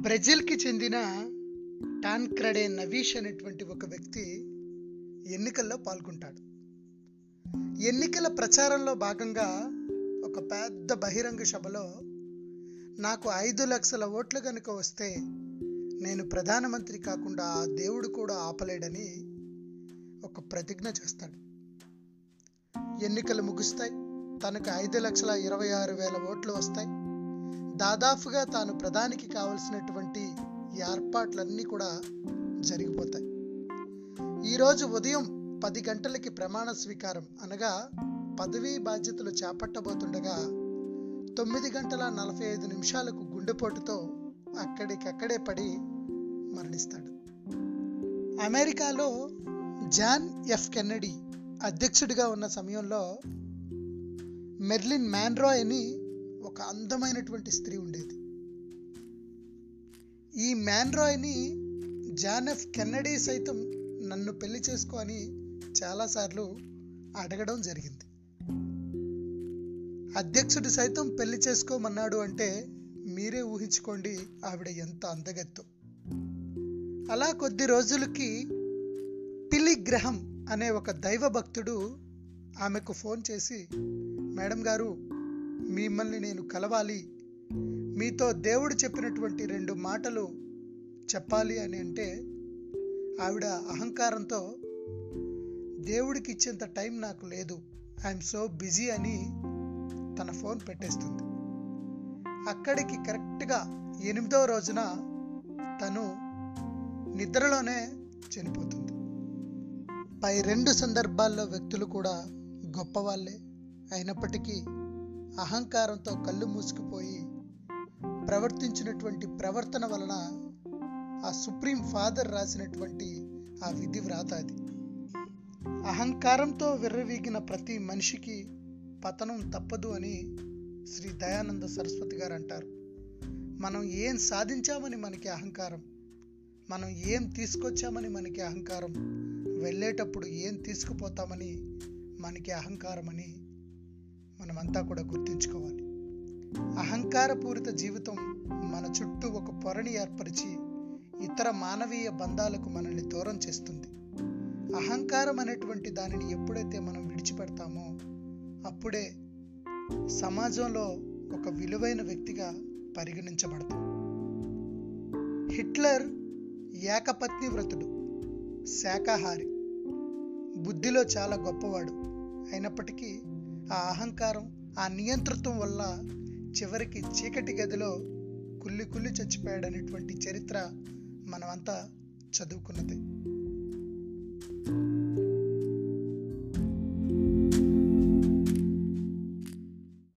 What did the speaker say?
బ్రెజిల్కి చెందిన టాన్క్రడే నవీష్ అనేటువంటి ఒక వ్యక్తి ఎన్నికల్లో పాల్గొంటాడు. ఎన్నికల ప్రచారంలో భాగంగా ఒక పెద్ద బహిరంగ సభలో నాకు ఐదు లక్షల ఓట్లు కనుక వస్తే నేను ప్రధానమంత్రి కాకుండా ఆ దేవుడు కూడా ఆపలేడని ఒక ప్రతిజ్ఞ చేస్తాడు. ఎన్నికలు ముగుస్తాయి. తనకు ఐదు లక్షల ఇరవై ఆరు వేల ఓట్లు వస్తాయి. దాదాపుగా తాను ప్రధానికి కావలసినటువంటి ఈ ఏర్పాట్లన్నీ కూడా జరిగిపోతాయి. ఈరోజు ఉదయం పది గంటలకి ప్రమాణ స్వీకారం అనగా పదవీ బాధ్యతలు చేపట్టబోతుండగా తొమ్మిది గంటల నలభై ఐదు నిమిషాలకు గుండెపోటుతో అక్కడికక్కడే పడి మరణిస్తాడు. అమెరికాలో జాన్ ఎఫ్ కెన్నడీ అధ్యక్షుడిగా ఉన్న సమయంలో మెర్లిన్ మ్యాన్రాయ్ అని ఒక అందమైనటువంటి స్త్రీ ఉండేది. ఈ మ్యాన్రాయ్ని జాన్ కెన్నడీ సైతం నన్ను పెళ్ళి చేసుకో అని చాలాసార్లు అడగడం జరిగింది. అధ్యక్షుడు సైతం పెళ్ళి చేసుకోమన్నాడు అంటే మీరే ఊహించుకోండి ఆవిడ ఎంత అందగత్తు. అలా కొద్ది రోజులకి పిలి గ్రహం అనే ఒక దైవ భక్తుడు ఆమెకు ఫోన్ చేసి మేడం గారు మిమ్మల్ని నేను కలవాలి. మీతో దేవుడు చెప్పినటువంటి రెండు మాటలు చెప్పాలి అని అంటే ఆవిడ అహంకారంతో దేవుడికి ఇచ్చేంత టైం నాకు లేదు. ఐఎమ్ సో బిజీ అని తన ఫోన్ పెట్టేస్తుంది. అక్కడికి కరెక్ట్గా ఎనిమిదవ రోజున తను నిద్రలోనే చనిపోతుంది. పై రెండు సందర్భాల్లో వ్యక్తులు కూడా గొప్పవాళ్ళే. అయినప్పటికీ అహంకారంతో కళ్ళు మూసుకుపోయి ప్రవర్తించినటువంటి ప్రవర్తన వలన ఆ సుప్రీం ఫాదర్ రాసినటువంటి ఆ విధి వ్రాత అది. అహంకారంతో విర్రవీగిన ప్రతి మనిషికి పతనం తప్పదు అని శ్రీ దయానంద సరస్వతి గారు అంటారు. మనం ఏం సాధించామని మనకి అహంకారం? మనం ఏం తీసుకొచ్చామని మనకి అహంకారం? వెళ్ళేటప్పుడు ఏం తీసుకుపోతామని మనకి అహంకారం అని మనమంతా కూడా గుర్తుంచుకోవాలి. అహంకారపూరిత జీవితం మన చుట్టూ ఒక పొరని ఏర్పరిచి ఇతర మానవీయ బంధాలకు మనల్ని దూరం చేస్తుంది. అహంకారం అనేటువంటి దానిని ఎప్పుడైతే మనం విడిచిపెడతామో అప్పుడే సమాజంలో ఒక విలువైన వ్యక్తిగా పరిగణించబడతాం. హిట్లర్ ఏకపత్ని వ్రతుడు శాకాహారి. బుద్ధిలో చాలా గొప్పవాడు. అయినప్పటికీ ఆ అహంకారం ఆ నియంతృత్వం వల్ల చివరికి చీకటి గదిలో కుల్లి కుల్లి చచ్చిపోయాడనేటువంటి చరిత్ర మనమంతా చదువుకున్నది.